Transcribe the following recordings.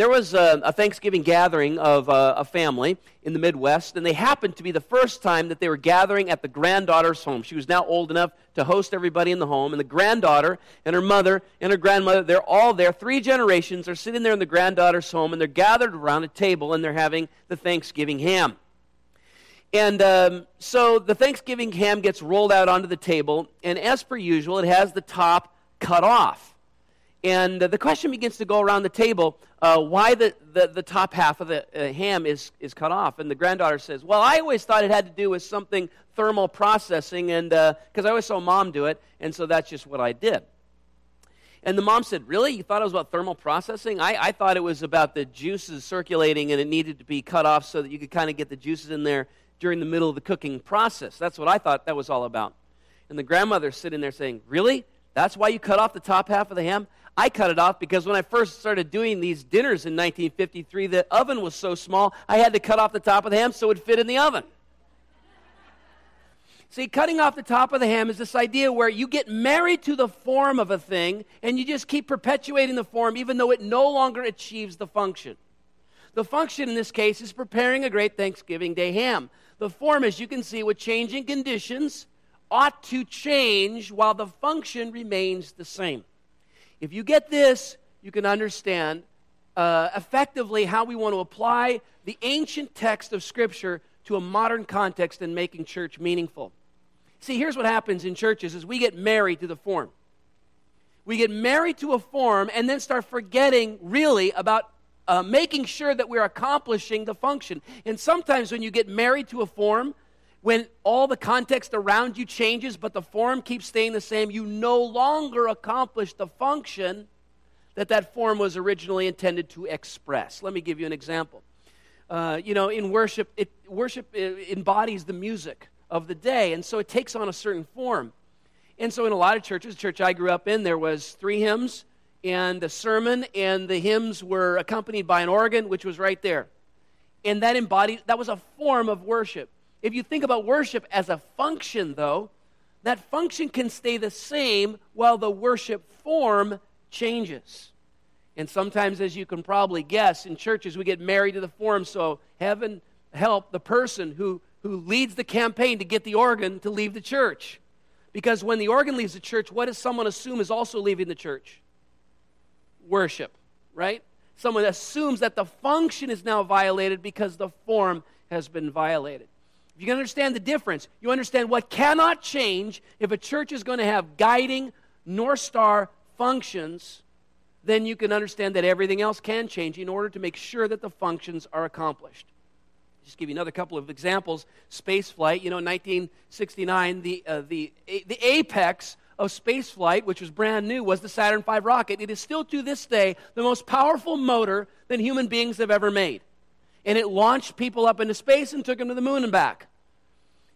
there was a, a Thanksgiving gathering of uh, a family in the Midwest, and they happened to be the first time that they were gathering at the granddaughter's home. She was now old enough to host everybody in the home, and the granddaughter and her mother and her grandmother, they're all there. Three generations are sitting there in the granddaughter's home, and they're gathered around a table, and they're having the Thanksgiving ham. And um, so the Thanksgiving ham gets rolled out onto the table, and as per usual, it has the top cut off. And the question begins to go around the table uh, why the, the, the, top half of the uh, ham is, is cut off. And the granddaughter says, Well, I always thought it had to do with something thermal processing, and because uh, I always saw mom do it, and so that's just what I did. And the mom said, Really? You thought it was about thermal processing? I, I thought it was about the juices circulating and it needed to be cut off so that you could kind of get the juices in there during the middle of the cooking process. That's what I thought that was all about. And the grandmother's sitting there saying, Really? That's why you cut off the top half of the ham? I cut it off because when I first started doing these dinners in 1953, the oven was so small, I had to cut off the top of the ham so it would fit in the oven. See, cutting off the top of the ham is this idea where you get married to the form of a thing and you just keep perpetuating the form even though it no longer achieves the function. The function in this case is preparing a great Thanksgiving Day ham. The form, as you can see, with changing conditions, ought to change while the function remains the same. If you get this, you can understand uh, effectively how we want to apply the ancient text of Scripture to a modern context and making church meaningful. See, here's what happens in churches is we get married to the form. We get married to a form and then start forgetting really about uh, making sure that we're accomplishing the function. And sometimes when you get married to a form, when all the context around you changes, but the form keeps staying the same, you no longer accomplish the function that that form was originally intended to express. Let me give you an example. Uh, you know, in worship, it, worship embodies the music of the day, and so it takes on a certain form. And so, in a lot of churches, the church I grew up in, there was three hymns and a sermon, and the hymns were accompanied by an organ, which was right there. And that embodied that was a form of worship. If you think about worship as a function, though, that function can stay the same while the worship form changes. And sometimes, as you can probably guess, in churches we get married to the form, so heaven help the person who, who leads the campaign to get the organ to leave the church. Because when the organ leaves the church, what does someone assume is also leaving the church? Worship, right? Someone assumes that the function is now violated because the form has been violated. If you can understand the difference, you understand what cannot change if a church is going to have guiding North Star functions, then you can understand that everything else can change in order to make sure that the functions are accomplished. Just give you another couple of examples. Space flight, you know, in 1969, the, uh, the, the apex of space flight, which was brand new, was the Saturn V rocket. It is still to this day the most powerful motor that human beings have ever made. And it launched people up into space and took them to the moon and back.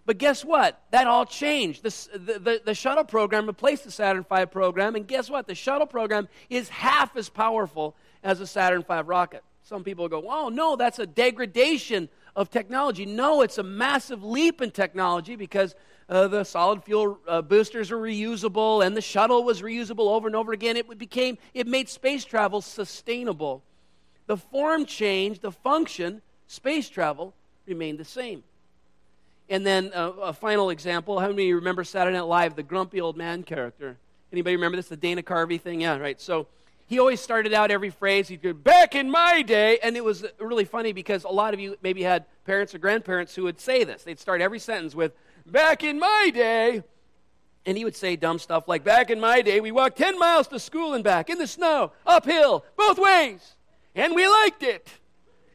But guess what? That all changed. The, the, the, the, shuttle program replaced the Saturn V program, and guess what? The shuttle program is half as powerful as a Saturn V rocket. Some people go, oh, no, that's a degradation of technology. No, it's a massive leap in technology because uh, the solid fuel uh, boosters are reusable and the shuttle was reusable over and over again. It became, it made space travel sustainable. The form changed, the function, space travel, remained the same. And then uh, a final example. How many remember Saturday Night Live, the grumpy old man character? Anybody remember this, the Dana Carvey thing? Yeah, right. So he always started out every phrase, he'd go, back in my day. And it was really funny because a lot of you maybe had parents or grandparents who would say this. They'd start every sentence with, back in my day. And he would say dumb stuff like, back in my day, we walked 10 miles to school and back in the snow, uphill, both ways. And we liked it.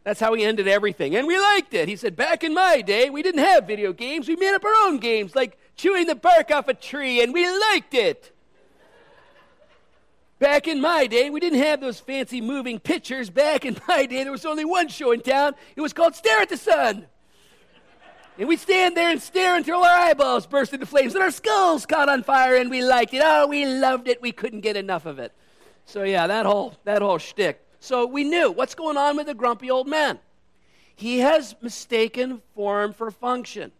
That's how he ended everything. And we liked it. He said, Back in my day, we didn't have video games. We made up our own games, like chewing the bark off a tree, and we liked it. Back in my day, we didn't have those fancy moving pictures. Back in my day, there was only one show in town. It was called Stare at the Sun. And we'd stand there and stare until our eyeballs burst into flames and our skulls caught on fire, and we liked it. Oh, we loved it. We couldn't get enough of it. So, yeah, that whole, that whole shtick. So we knew what's going on with the grumpy old man. He has mistaken form for function.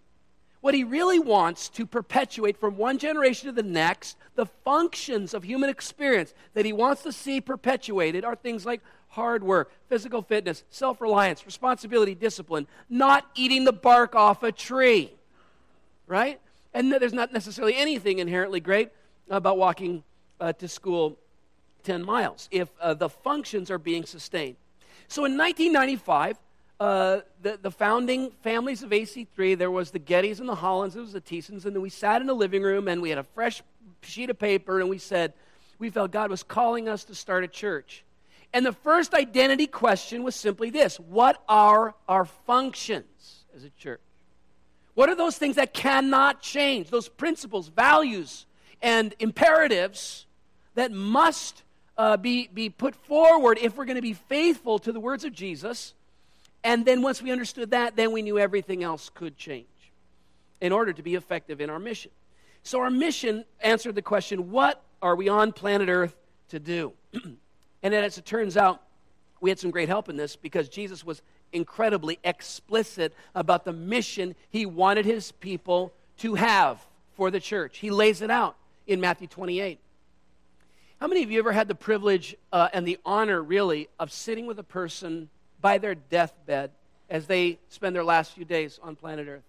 What he really wants to perpetuate from one generation to the next, the functions of human experience that he wants to see perpetuated are things like hard work, physical fitness, self reliance, responsibility, discipline, not eating the bark off a tree. Right? And there's not necessarily anything inherently great about walking uh, to school 10 miles if uh, the functions are being sustained. So in 1995, uh, the, the founding families of AC3, there was the Gettys and the Hollands, there was the Thiessens, and then we sat in the living room and we had a fresh sheet of paper and we said, we felt God was calling us to start a church. And the first identity question was simply this What are our functions as a church? What are those things that cannot change? Those principles, values, and imperatives that must uh, be, be put forward if we're going to be faithful to the words of Jesus. And then once we understood that, then we knew everything else could change in order to be effective in our mission. So our mission answered the question what are we on planet Earth to do? and then as it turns out, we had some great help in this because Jesus was incredibly explicit about the mission he wanted his people to have for the church. He lays it out in Matthew 28. How many of you ever had the privilege uh, and the honor, really, of sitting with a person by their deathbed as they spend their last few days on planet Earth?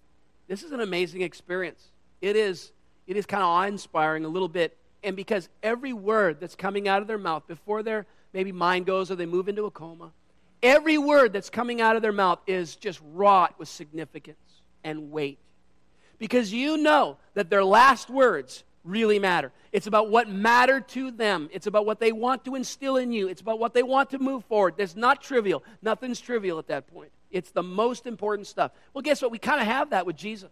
This is an amazing experience. It is, it is kind of awe inspiring a little bit. And because every word that's coming out of their mouth before their maybe mind goes or they move into a coma, every word that's coming out of their mouth is just wrought with significance and weight. Because you know that their last words really matter. It's about what mattered to them. It's about what they want to instill in you. It's about what they want to move forward. There's not trivial. Nothing's trivial at that point. It's the most important stuff. Well, guess what? We kind of have that with Jesus.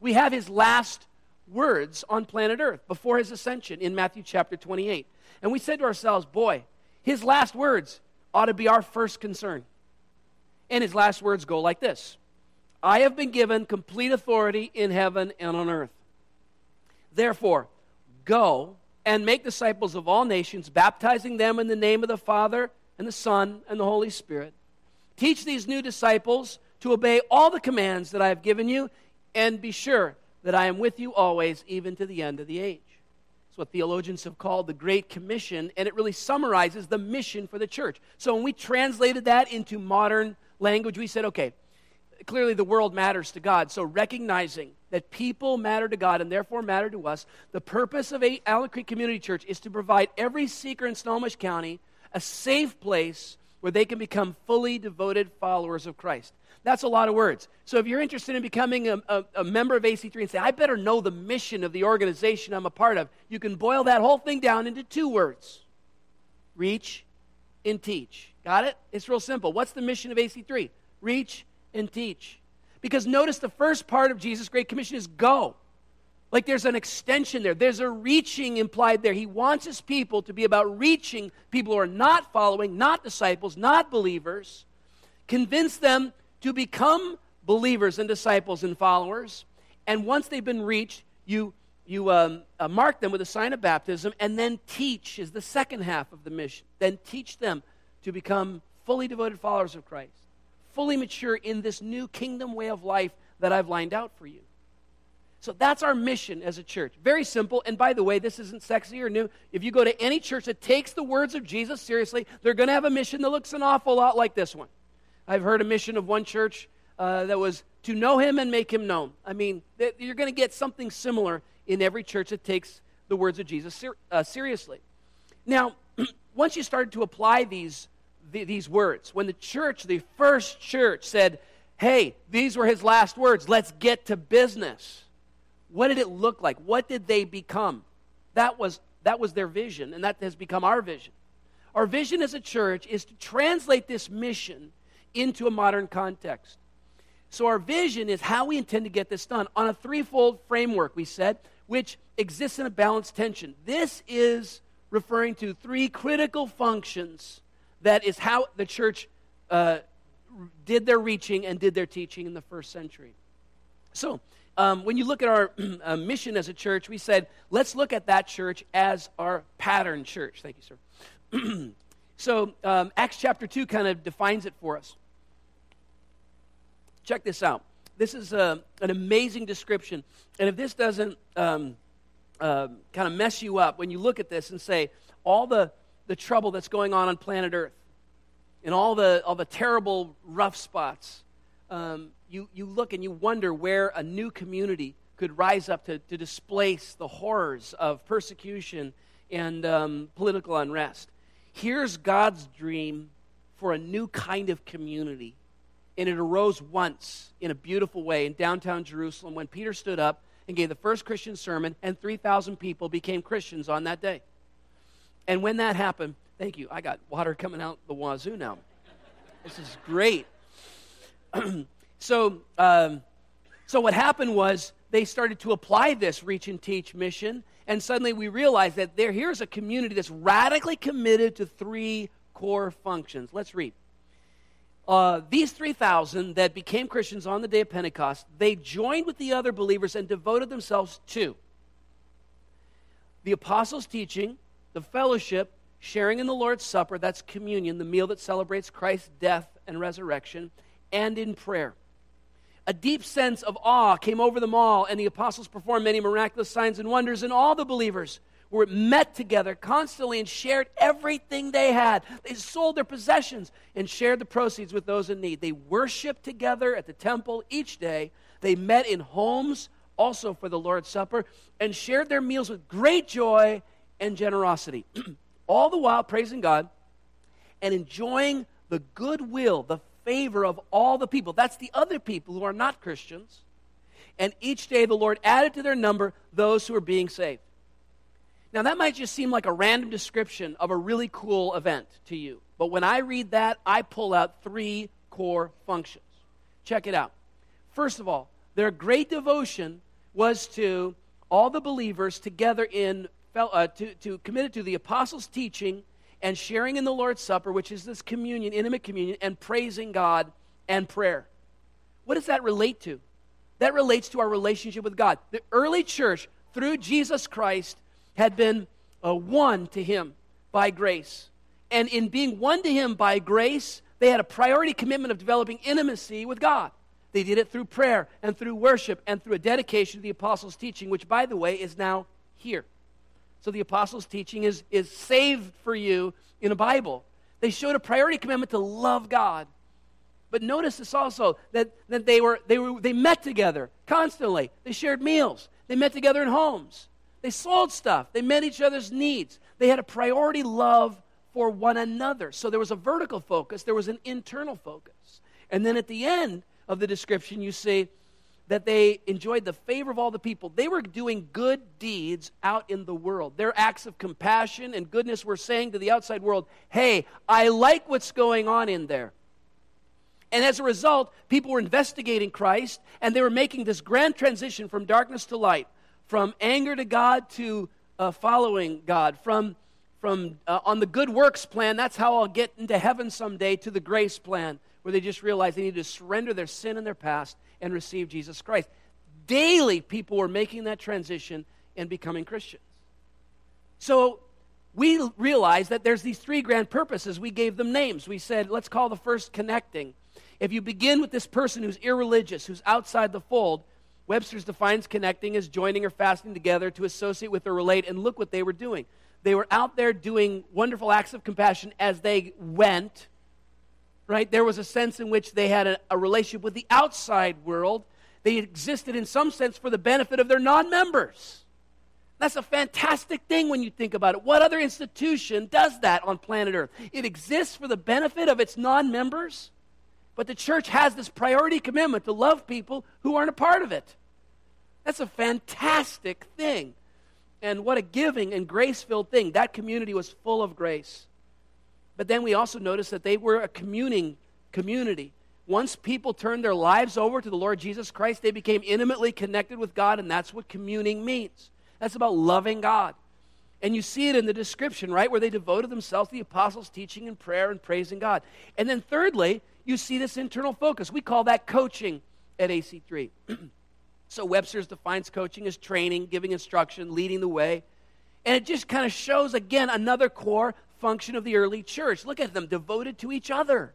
We have his last words on planet Earth before his ascension in Matthew chapter 28. And we said to ourselves, boy, his last words ought to be our first concern. And his last words go like this I have been given complete authority in heaven and on earth. Therefore, go and make disciples of all nations, baptizing them in the name of the Father and the Son and the Holy Spirit. Teach these new disciples to obey all the commands that I have given you, and be sure that I am with you always, even to the end of the age. It's what theologians have called the Great Commission, and it really summarizes the mission for the church. So when we translated that into modern language, we said, okay, clearly the world matters to God. So recognizing that people matter to God and therefore matter to us, the purpose of Allen Creek Community Church is to provide every seeker in Snohomish County a safe place where they can become fully devoted followers of Christ. That's a lot of words. So if you're interested in becoming a, a, a, member of AC3 and say, I better know the mission of the organization I'm a part of, you can boil that whole thing down into two words reach and teach. Got it? It's real simple. What's the mission of AC3? Reach and teach. Because notice the first part of Jesus' Great Commission is go. Like there's an extension there, there's a reaching implied there. He wants his people to be about reaching people who are not following, not disciples, not believers, convince them to become believers and disciples and followers. And once they've been reached, you, you um, uh, mark them with a sign of baptism and then teach is the second half of the mission. Then teach them to become fully devoted followers of Christ fully mature in this new kingdom way of life that I've lined out for you. So that's our mission as a church. Very simple. And by the way, this isn't sexy or new. If you go to any church that takes the words of Jesus seriously, they're going to have a mission that looks an awful lot like this one. I've heard a mission of one church uh, that was to know him and make him known. I mean, you're going to get something similar in every church that takes the words of Jesus ser- uh, seriously. Now, once you start to apply these the, these words. When the church, the first church, said, Hey, these were his last words, let's get to business. What did it look like? What did they become? That was, that was their vision, and that has become our vision. Our vision as a church is to translate this mission into a modern context. So, our vision is how we intend to get this done on a threefold framework, we said, which exists in a balanced tension. This is referring to three critical functions that is how the church uh, did their reaching and did their teaching in the first century. So, um, when you look at our uh, mission as a church, we said, let's look at that church as our pattern church. Thank you, sir. so, um, Acts chapter 2 kind of defines it for us. Check this out. this is a, an amazing description. And if this doesn't um, uh, kind of mess you up when you look at this and say, all the, the trouble that's going on on planet Earth and all the, all the terrible rough spots, um, you, you look and you wonder where a new community could rise up to, to displace the horrors of persecution and um, political unrest. Here's God's dream for a new kind of community. And it arose once in a beautiful way in downtown Jerusalem when Peter stood up and gave the first Christian sermon, and 3,000 people became Christians on that day. And when that happened, thank you, I got water coming out the wazoo now. This is great. so, um, so what happened was they started to apply this reach and teach mission, and suddenly we realized that there here's a community that's radically committed to three core functions. Let's read. Uh, these 3,000 that became Christians on the day of Pentecost, they joined with the other believers and devoted themselves to the apostles' teaching, the fellowship, sharing in the Lord's Supper, that's communion, the meal that celebrates Christ's death and resurrection, and in prayer. A deep sense of awe came over them all, and the apostles performed many miraculous signs and wonders, and all the believers were met together constantly and shared everything they had. They sold their possessions and shared the proceeds with those in need. They worshiped together at the temple each day. They met in homes also for the Lord's Supper and shared their meals with great joy and generosity. All the while praising God and enjoying the goodwill, the favor of all the people. That's the other people who are not Christians. And each day the Lord added to their number those who are being saved. Now, that might just seem like a random description of a really cool event to you. But when I read that, I pull out three core functions. Check it out. First of all, their great devotion was to all the believers together in, uh, to, to committed to the apostles' teaching and sharing in the Lord's Supper, which is this communion, intimate communion, and praising God and prayer. What does that relate to? That relates to our relationship with God. The early church, through Jesus Christ, had been uh, won to him by grace. And in being won to him by grace, they had a priority commitment of developing intimacy with God. They did it through prayer and through worship and through a dedication to the apostles' teaching, which, by the way, is now here. So the apostles' teaching is, is saved for you in a Bible. They showed a priority commitment to love God. But notice this also that, that they, were, they, were, they met together constantly. They shared meals. They met together in homes. They sold stuff. They met each other's needs. They had a priority love for one another. So there was a vertical focus, there was an internal focus. And then at the end of the description, you see that they enjoyed the favor of all the people. They were doing good deeds out in the world. Their acts of compassion and goodness were saying to the outside world, hey, I like what's going on in there. And as a result, people were investigating Christ and they were making this grand transition from darkness to light from anger to God to uh, following God, from, from uh, on the good works plan, that's how I'll get into heaven someday, to the grace plan, where they just realized they needed to surrender their sin and their past and receive Jesus Christ. Daily, people were making that transition and becoming Christians. So we realized that there's these three grand purposes. We gave them names. We said, let's call the first connecting. If you begin with this person who's irreligious, who's outside the fold, Webster's defines connecting as joining or fasting together to associate with or relate. And look what they were doing. They were out there doing wonderful acts of compassion as they went, right? There was a sense in which they had a, a relationship with the outside world. They existed in some sense for the benefit of their non members. That's a fantastic thing when you think about it. What other institution does that on planet Earth? It exists for the benefit of its non members. But the church has this priority commitment to love people who aren't a part of it. That's a fantastic thing. And what a giving and grace filled thing. That community was full of grace. But then we also notice that they were a communing community. Once people turned their lives over to the Lord Jesus Christ, they became intimately connected with God, and that's what communing means. That's about loving God. And you see it in the description, right, where they devoted themselves to the apostles' teaching and prayer and praising God. And then, thirdly, you see this internal focus. We call that coaching at AC3. so Webster's defines coaching as training, giving instruction, leading the way. And it just kind of shows, again, another core function of the early church. Look at them, devoted to each other,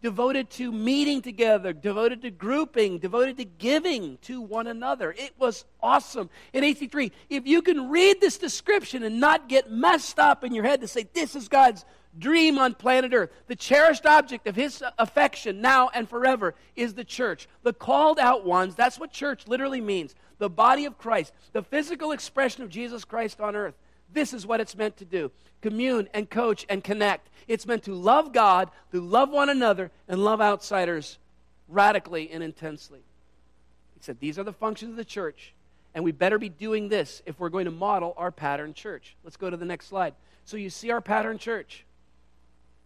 devoted to meeting together, devoted to grouping, devoted to giving to one another. It was awesome. In AC3, if you can read this description and not get messed up in your head to say, this is God's dream on planet Earth, the cherished object of his affection now and forever is the church. The called out ones, that's what church literally means. The body of Christ, the physical expression of Jesus Christ on earth. This is what it's meant to do commune and coach and connect. It's meant to love God, to love one another, and love outsiders radically and intensely. He said, These are the functions of the church, and we better be doing this if we're going to model our pattern church. Let's go to the next slide. So you see our pattern church.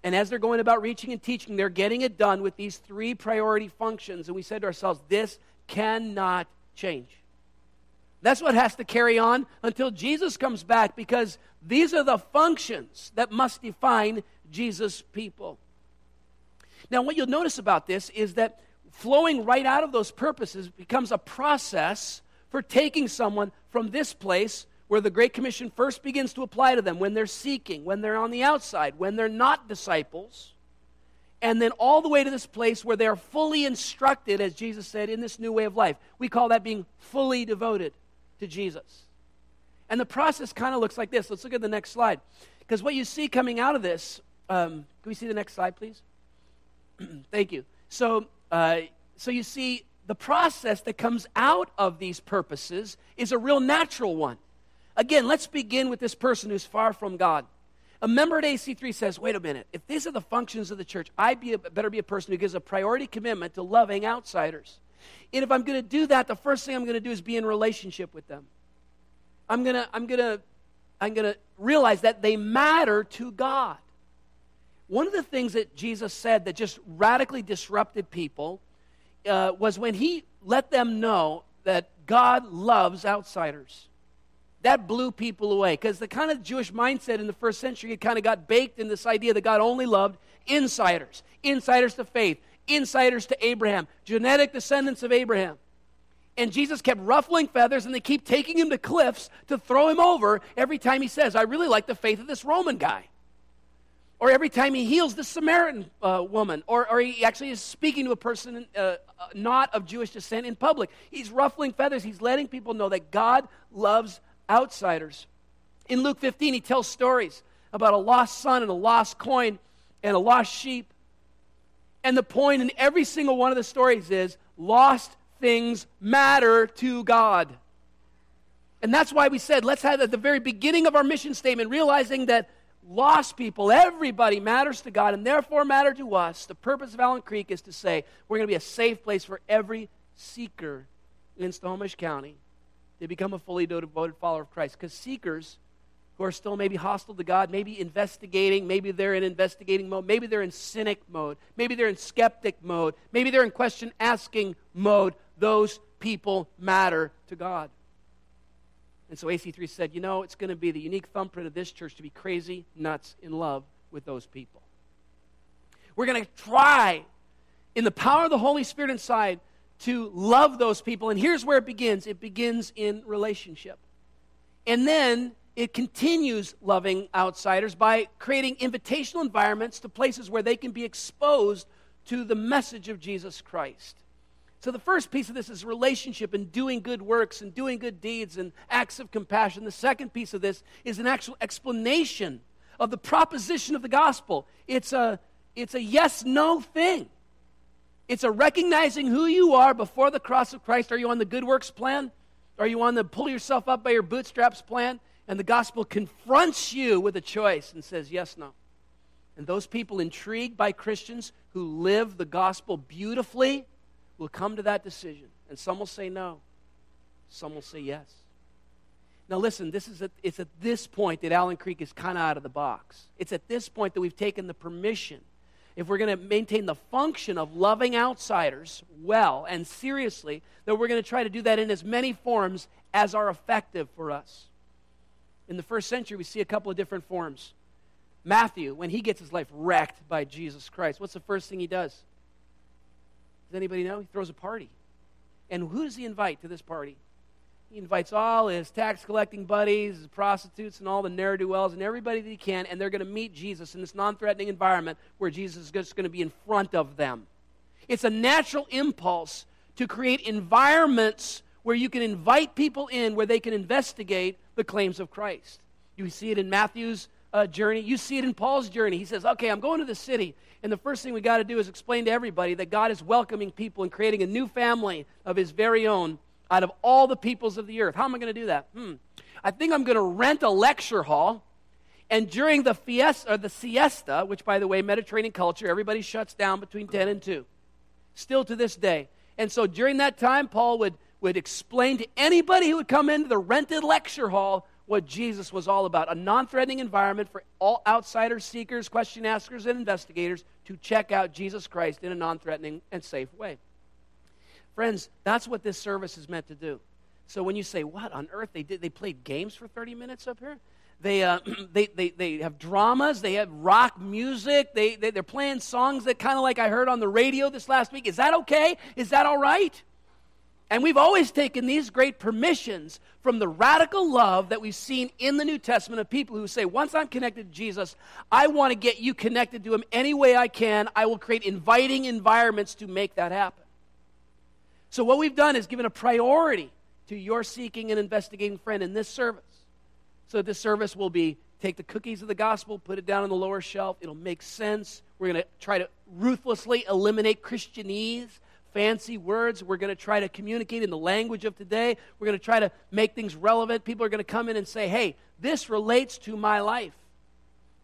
And as they're going about reaching and teaching, they're getting it done with these three priority functions. And we said to ourselves, this cannot change. That's what has to carry on until Jesus comes back because these are the functions that must define Jesus' people. Now, what you'll notice about this is that flowing right out of those purposes becomes a process for taking someone from this place where the Great Commission first begins to apply to them when they're seeking, when they're on the outside, when they're not disciples, and then all the way to this place where they're fully instructed, as Jesus said, in this new way of life. We call that being fully devoted to Jesus. And the process kind of looks like this. Let's look at the next slide. Because what you see coming out of this, um, can we see the next slide, please? Thank you. So, uh, so you see, the process that comes out of these purposes is a real natural one. Again, let's begin with this person who's far from God. A member at AC3 says, wait a minute, if these are the functions of the church, I be better be a person who gives a priority commitment to loving outsiders. And if I'm going to do that, the first thing I'm going to do is be in relationship with them. I'm going to I'm going to I'm going to realize that they matter to God. One of the things that Jesus said that just radically disrupted people uh, was when he let them know that God loves outsiders. That blew people away because the kind of Jewish mindset in the first century had kind of got baked in this idea that God only loved insiders, insiders to faith, insiders to Abraham, genetic descendants of Abraham. And Jesus kept ruffling feathers, and they keep taking him to cliffs to throw him over every time he says, I really like the faith of this Roman guy. Or every time he heals the Samaritan uh, woman, or, or he actually is speaking to a person uh, uh, not of Jewish descent in public. He's ruffling feathers. He's letting people know that God loves outsiders. In Luke 15, he tells stories about a lost son and a lost coin and a lost sheep. And the point in every single one of the stories is lost things matter to God. And that's why we said, let's have at the very beginning of our mission statement, realizing that lost people, everybody matters to God and therefore matter to us. The purpose of Allen Creek is to say we're going to be a safe place for every seeker in Snohomish County to become a fully devoted follower of Christ. Because seekers who are still maybe hostile to God, maybe investigating, maybe they're in investigating mode, maybe they're in cynic mode, maybe they're in skeptic mode, maybe they're in question asking mode. Those people matter to God. And so AC3 said, you know, it's going to be the unique thumbprint of this church to be crazy, nuts, in love with those people. We're going to try, in the power of the Holy Spirit inside, to love those people. And here's where it begins it begins in relationship. And then it continues loving outsiders by creating invitational environments to places where they can be exposed to the message of Jesus Christ. So, the first piece of this is relationship and doing good works and doing good deeds and acts of compassion. The second piece of this is an actual explanation of the proposition of the gospel. It's a, it's a yes no thing. It's a recognizing who you are before the cross of Christ. Are you on the good works plan? Are you on the pull yourself up by your bootstraps plan? And the gospel confronts you with a choice and says, yes, no. And those people intrigued by Christians who live the gospel beautifully will come to that decision. And some will say no, some will say yes. Now, listen, this is at, it's at this point that Allen Creek is kind of out of the box. It's at this point that we've taken the permission. If we're going to maintain the function of loving outsiders well and seriously, that we're going to try to do that in as many forms as are effective for us. In the first century, we see a couple of different forms. Matthew, when he gets his life wrecked by Jesus Christ, what's the first thing he does? Does anybody know? He throws a party. And who does he invite to this party? He invites all his tax collecting buddies, his prostitutes, and all the ne'er do wells, and everybody that he can, and they're going to meet Jesus in this non threatening environment where Jesus is just going to be in front of them. It's a natural impulse to create environments where you can invite people in where they can investigate the claims of Christ. You see it in Matthew's uh, journey, you see it in Paul's journey. He says, Okay, I'm going to the city, and the first thing we got to do is explain to everybody that God is welcoming people and creating a new family of his very own out of all the peoples of the earth. How am I going to do that? Hmm. I think I'm going to rent a lecture hall. And during the fiesta, or the siesta, which by the way, Mediterranean culture, everybody shuts down between 10 and 2. Still to this day. And so during that time, Paul would, would explain to anybody who would come into the rented lecture hall what Jesus was all about a non threatening environment for all outsiders, seekers, question askers, and investigators to check out Jesus Christ in a non threatening and safe way. Friends, that's what this service is meant to do. So when you say, what on earth? They, did, they played games for 30 minutes up here? They, uh, they, they, they have dramas. They have rock music. They, they, they're playing songs that kind of like I heard on the radio this last week. Is that okay? Is that all right? And we've always taken these great permissions from the radical love that we've seen in the New Testament of people who say, once I'm connected to Jesus, I want to get you connected to him any way I can. I will create inviting environments to make that happen. So, what we've done is given a priority to your seeking and investigating friend in this service. So, this service will be take the cookies of the gospel, put it down on the lower shelf. It'll make sense. We're going to try to ruthlessly eliminate Christianese, fancy words. We're going to try to communicate in the language of today. We're going to try to make things relevant. People are going to come in and say, hey, this relates to my life.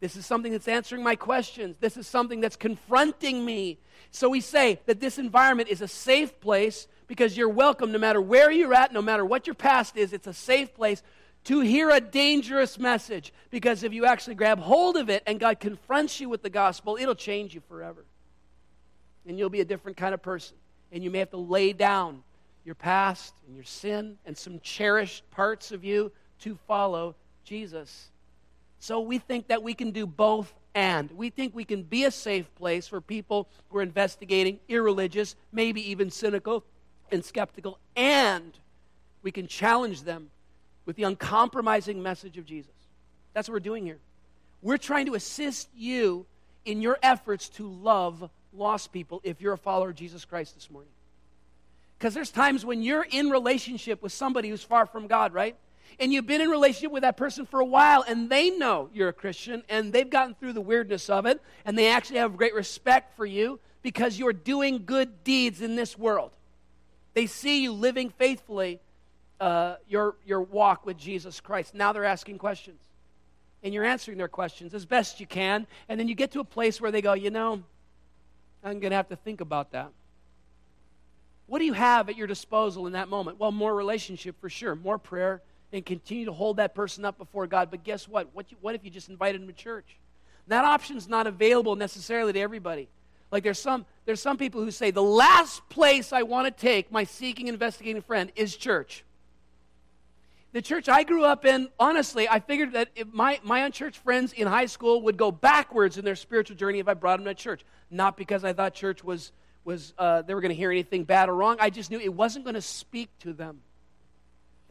This is something that's answering my questions. This is something that's confronting me. So we say that this environment is a safe place because you're welcome no matter where you're at, no matter what your past is. It's a safe place to hear a dangerous message because if you actually grab hold of it and God confronts you with the gospel, it'll change you forever. And you'll be a different kind of person. And you may have to lay down your past and your sin and some cherished parts of you to follow Jesus. So we think that we can do both and. We think we can be a safe place for people who are investigating, irreligious, maybe even cynical, and skeptical, and we can challenge them with the uncompromising message of Jesus. That's what we're doing here. We're trying to assist you in your efforts to love lost people if you're a follower of Jesus Christ this morning. Because there's times when you're in relationship with somebody who's far from God, right? And you've been in relationship with that person for a while, and they know you're a Christian, and they've gotten through the weirdness of it, and they actually have great respect for you because you're doing good deeds in this world. They see you living faithfully uh, your, your walk with Jesus Christ. Now they're asking questions. And you're answering their questions as best you can. And then you get to a place where they go, you know, I'm going to have to think about that. What do you have at your disposal in that moment? Well, more relationship for sure, more prayer, and continue to hold that person up before God. But guess what? What, you, what if you just invited them to church? That option's not available necessarily to everybody. Like there's some there's some people who say the last place I want to take my seeking investigating friend is church. The church I grew up in, honestly, I figured that my, my unchurched friends in high school would go backwards in their spiritual journey if I brought them to church. Not because I thought church was, was uh, they were going to hear anything bad or wrong. I just knew it wasn't going to speak to them.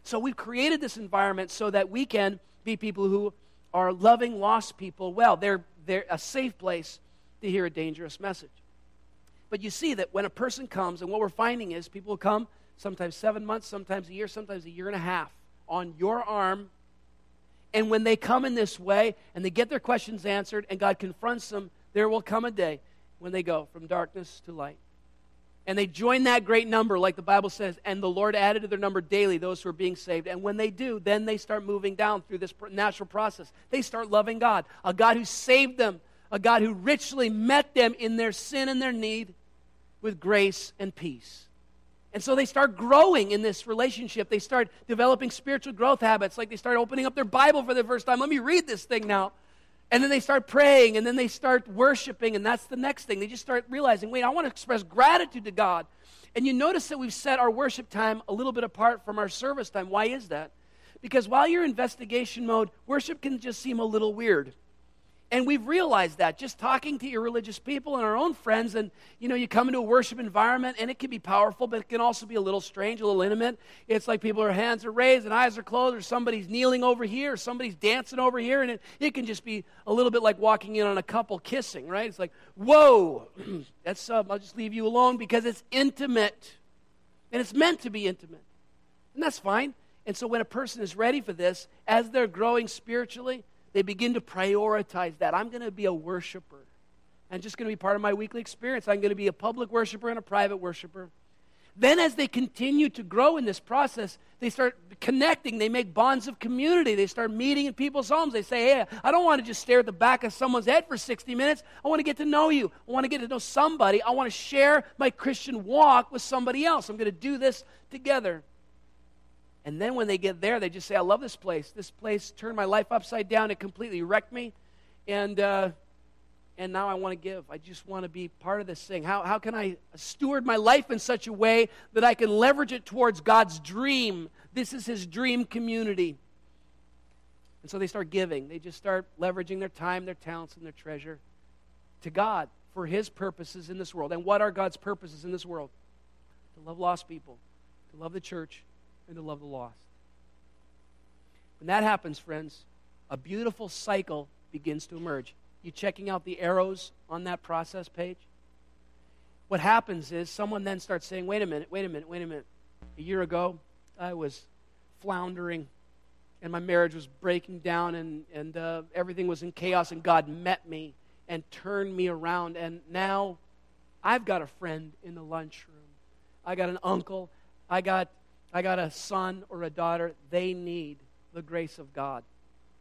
So we've created this environment so that we can be people who are loving lost people well. They're, they're a safe place to hear a dangerous message. But you see that when a person comes, and what we're finding is people come sometimes seven months, sometimes a year, sometimes a year and a half on your arm. And when they come in this way and they get their questions answered and God confronts them, there will come a day when they go from darkness to light. And they join that great number, like the Bible says, and the Lord added to their number daily those who are being saved. And when they do, then they start moving down through this natural process. They start loving God, a God who saved them, a God who richly met them in their sin and their need with grace and peace. And so they start growing in this relationship. They start developing spiritual growth habits, like they start opening up their Bible for the first time. Let me read this thing now. And then they start praying, and then they start worshiping, and that's the next thing. They just start realizing, wait, I want to express gratitude to God. And you notice that we've set our worship time a little bit apart from our service time. Why is that? Because while you're in investigation mode, worship can just seem a little weird. And we've realized that just talking to your religious people and our own friends, and you know, you come into a worship environment and it can be powerful, but it can also be a little strange, a little intimate. It's like people, their hands are raised and eyes are closed, or somebody's kneeling over here, or somebody's dancing over here, and it, it can just be a little bit like walking in on a couple kissing, right? It's like, whoa, that's, uh, I'll just leave you alone because it's intimate. And it's meant to be intimate. And that's fine. And so when a person is ready for this, as they're growing spiritually, they begin to prioritize that. I'm going to be a worshiper. And just going to be part of my weekly experience. I'm going to be a public worshiper and a private worshiper. Then, as they continue to grow in this process, they start connecting. They make bonds of community. They start meeting in people's homes. They say, Hey, I don't want to just stare at the back of someone's head for 60 minutes. I want to get to know you. I want to get to know somebody. I want to share my Christian walk with somebody else. I'm going to do this together. And then when they get there, they just say, I love this place. This place turned my life upside down. It completely wrecked me. And, uh, and now I want to give. I just want to be part of this thing. How, how can I steward my life in such a way that I can leverage it towards God's dream? This is His dream community. And so they start giving. They just start leveraging their time, their talents, and their treasure to God for His purposes in this world. And what are God's purposes in this world? To love lost people, to love the church, and to love the lost. When that happens, friends, a beautiful cycle begins to emerge. You checking out the arrows on that process page? What happens is someone then starts saying, wait a minute, wait a minute, wait a minute. A year ago, I was floundering and my marriage was breaking down and, and uh, everything was in chaos, and God met me and turned me around. And now I've got a friend in the lunchroom. I got an uncle. I got I got a son or a daughter, they need the grace of God.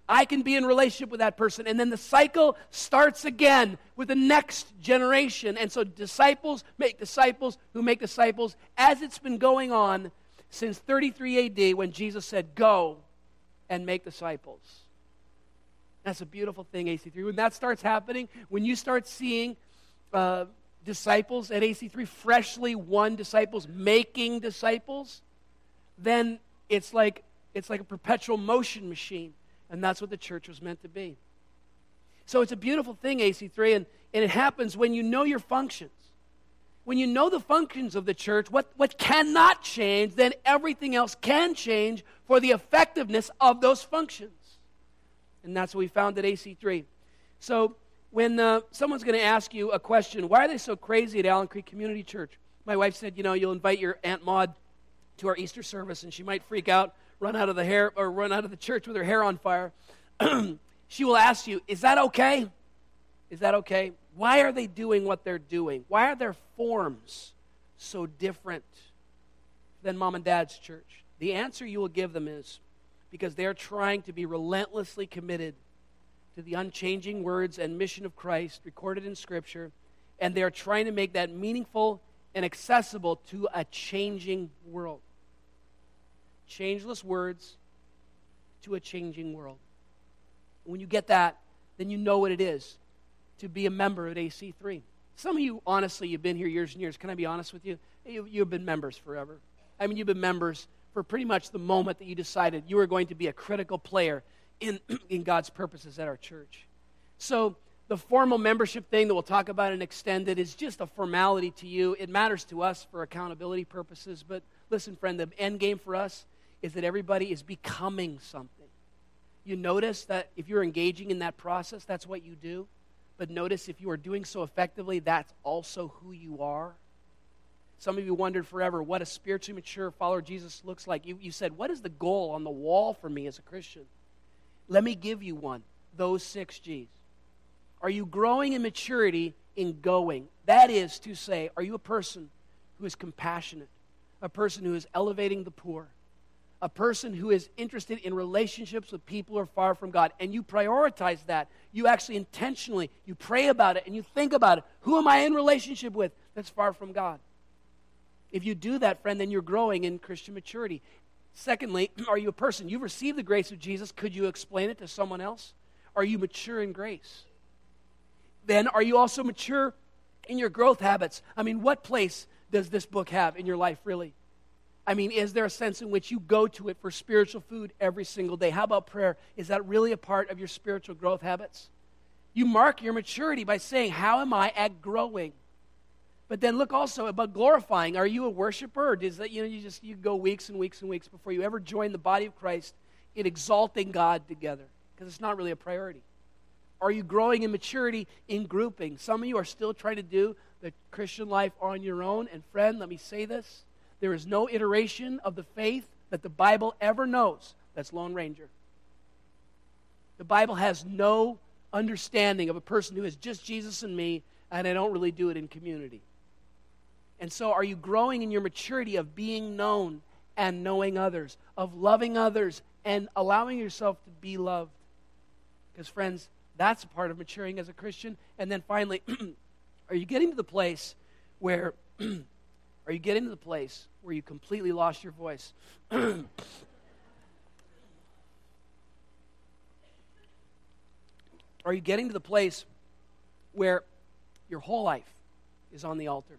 I can be in relationship with that person. And then the cycle starts again with the next generation. And so disciples make disciples who make disciples as it's been going on since 33 AD when Jesus said, Go and make disciples. That's a beautiful thing, AC3. When that starts happening, when you start seeing uh, disciples at AC3, freshly won disciples making disciples, then it's like it's like a perpetual motion machine. And that's what the church was meant to be. So it's a beautiful thing, AC3, and, and it happens when you know your functions. When you know the functions of the church, what, what cannot change, then everything else can change for the effectiveness of those functions. And that's what we found at AC3. So when uh, someone's going to ask you a question, why are they so crazy at Allen Creek Community Church? My wife said, you know, you'll invite your Aunt Maud to our Easter service, and she might freak out, run out of the hair or run out of the church with her hair on fire. she will ask you, "Is that okay? Is that okay? Why are they doing what they're doing? Why are their forms so different than mom and dad's church?" The answer you will give them is because they're trying to be relentlessly committed to the unchanging words and mission of Christ recorded in Scripture, and they're trying to make that meaningful and accessible to a changing world changeless words to a changing world. When you get that, then you know what it is to be a member at AC3. Some of you, honestly, you've been here years and years. Can I be honest with you? you you've been members forever. I mean, you've been members for pretty much the moment that you decided you were going to be a critical player in, in God's purposes at our church. So, the formal membership thing that we'll talk about and extended is just a formality to you. It matters to us for accountability purposes. But listen, friend, the end game for us is that everybody is becoming something. You notice that if you're engaging in that process, that's what you do. But notice if you are doing so effectively, that's also who you are. Some of you wondered forever what a spiritually mature follower of Jesus looks like. You, you said, What is the goal on the wall for me as a Christian? Let me give you one those six G's. Are you growing in maturity in going? That is to say, are you a person who is compassionate, a person who is elevating the poor, a person who is interested in relationships with people who are far from God, and you prioritize that. You actually intentionally, you pray about it and you think about it. Who am I in relationship with that's far from God? If you do that, friend, then you're growing in Christian maturity. Secondly, are you a person? You've received the grace of Jesus. Could you explain it to someone else? Are you mature in grace? Then, are you also mature in your growth habits? I mean, what place does this book have in your life, really? I mean, is there a sense in which you go to it for spiritual food every single day? How about prayer? Is that really a part of your spiritual growth habits? You mark your maturity by saying, How am I at growing? But then look also about glorifying. Are you a worshiper? Or does that, you know, you just you go weeks and weeks and weeks before you ever join the body of Christ in exalting God together? Because it's not really a priority. Are you growing in maturity in grouping? Some of you are still trying to do the Christian life on your own. And friend, let me say this there is no iteration of the faith that the Bible ever knows that's Lone Ranger. The Bible has no understanding of a person who is just Jesus and me, and I don't really do it in community. And so, are you growing in your maturity of being known and knowing others, of loving others and allowing yourself to be loved? Because, friends, that's a part of maturing as a Christian. And then finally, are you getting to the place where are you getting to the place where you completely lost your voice? are you getting to the place where your whole life is on the altar?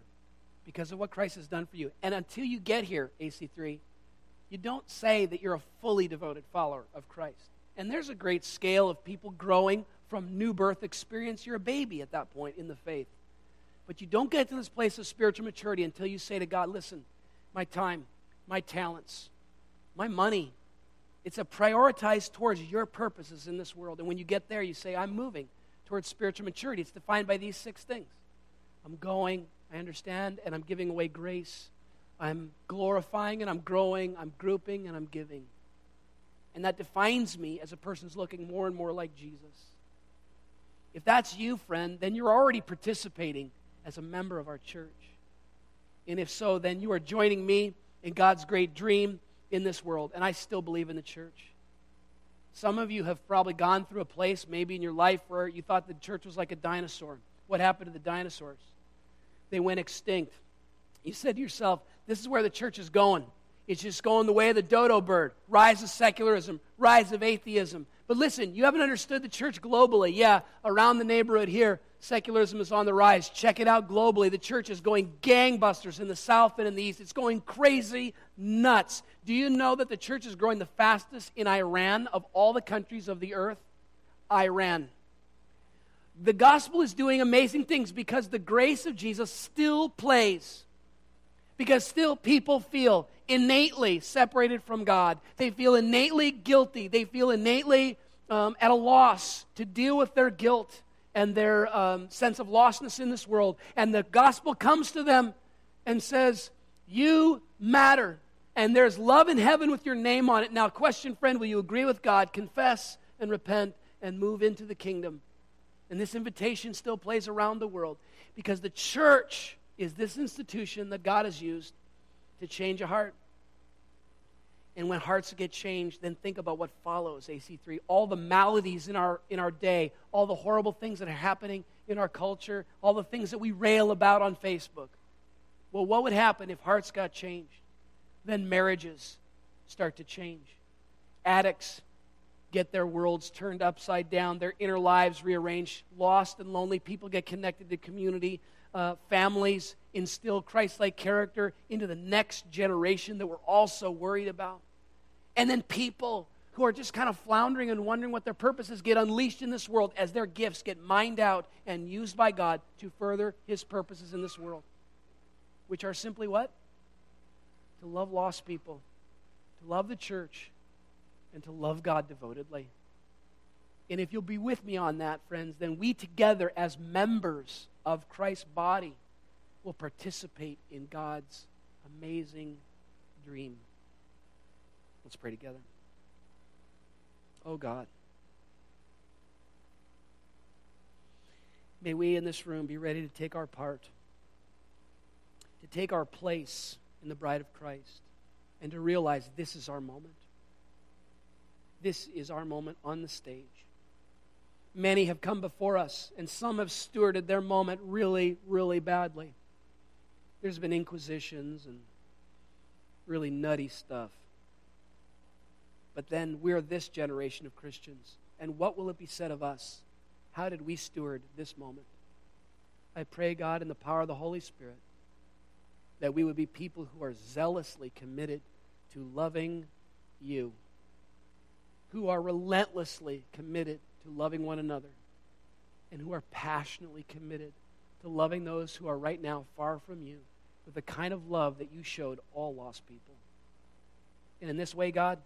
because of what Christ has done for you. And until you get here, AC3, you don't say that you're a fully devoted follower of Christ. And there's a great scale of people growing from new birth experience. You're a baby at that point in the faith. But you don't get to this place of spiritual maturity until you say to God, listen, my time, my talents, my money, it's a prioritized towards your purposes in this world. And when you get there, you say, I'm moving towards spiritual maturity. It's defined by these six things I'm going, I understand, and I'm giving away grace. I'm glorifying and I'm growing, I'm grouping and I'm giving. And that defines me as a person who's looking more and more like Jesus. If that's you, friend, then you're already participating as a member of our church. And if so, then you are joining me in God's great dream in this world. And I still believe in the church. Some of you have probably gone through a place, maybe in your life, where you thought the church was like a dinosaur. What happened to the dinosaurs? they went extinct. You said to yourself, this is where the church is going. It's just going the way of the dodo bird rise of secularism, rise of atheism. But listen, you haven't understood the church globally. Yeah, around the neighborhood here, secularism is on the rise. Check it out globally. The church is going gangbusters in the south and in the east. It's going crazy nuts. Do you know that the church is growing the fastest in Iran of all the countries of the earth? Iran the gospel is doing amazing things because the grace of Jesus still plays. Because still people feel innately separated from God. They feel innately guilty. They feel innately um, at a loss to deal with their guilt and their um, sense of lostness in this world. And the gospel comes to them and says, You matter. And there's love in heaven with your name on it. Now, question, friend, will you agree with God, confess and repent, and move into the kingdom? And this invitation still plays around the world because the church is this institution that God has used to change a heart. And when hearts get changed, then think about what follows, AC3. All the maladies in our, in our day, all the horrible things that are happening in our culture, all the things that we rail about on Facebook. Well, what would happen if hearts got changed? Then marriages start to change. Addicts get their worlds turned upside down, their inner lives rearranged. Lost and lonely people get connected to community. Uh, families instill Christ like character into the next generation that we're also worried about. And then people who are just kind of floundering and wondering what their purpose is get unleashed in this world as their gifts get mined out and used by God to further his purposes in this world. Which are simply what? To love lost people, to love the church, and to love God devotedly. And if you'll be with me on that, friends, then we together, as members of Christ's body, will participate in God's amazing dream. Let's pray together. Oh God. May we in this room be ready to take our part, to take our place in the bride of Christ, and to realize this is our moment. This is our moment on the stage. Many have come before us, and some have stewarded their moment really, really badly. There's been inquisitions and really nutty stuff. But then we're this generation of Christians. And what will it be said of us? How did we steward this moment? I pray, God, in the power of the Holy Spirit, that we would be people who are zealously committed to loving you who are relentlessly committed to loving one another. and who are passionately committed to loving those who are right now far from you with the kind of love that you showed all lost people. And in this way, God,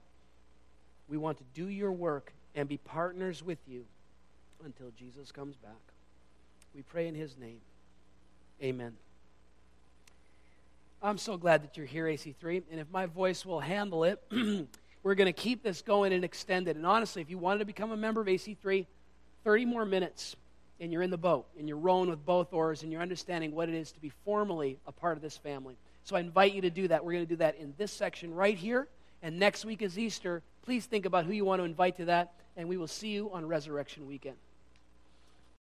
we want to do your work and be partners with you until Jesus comes back. We pray in his name. Amen. I'm so glad that you're here, AC3. And if my voice will handle it, we're going to keep this going and extend it. And honestly, if you wanted to become a member of AC3, 30 more minutes and you're in the boat and you're rowing with both oars and you're understanding what it is to be formally a part of this family. So I invite you to do that. We're going to do that in this section right here. And next week is Easter. Please think about who you want to invite to that. And we will see you on Resurrection Weekend.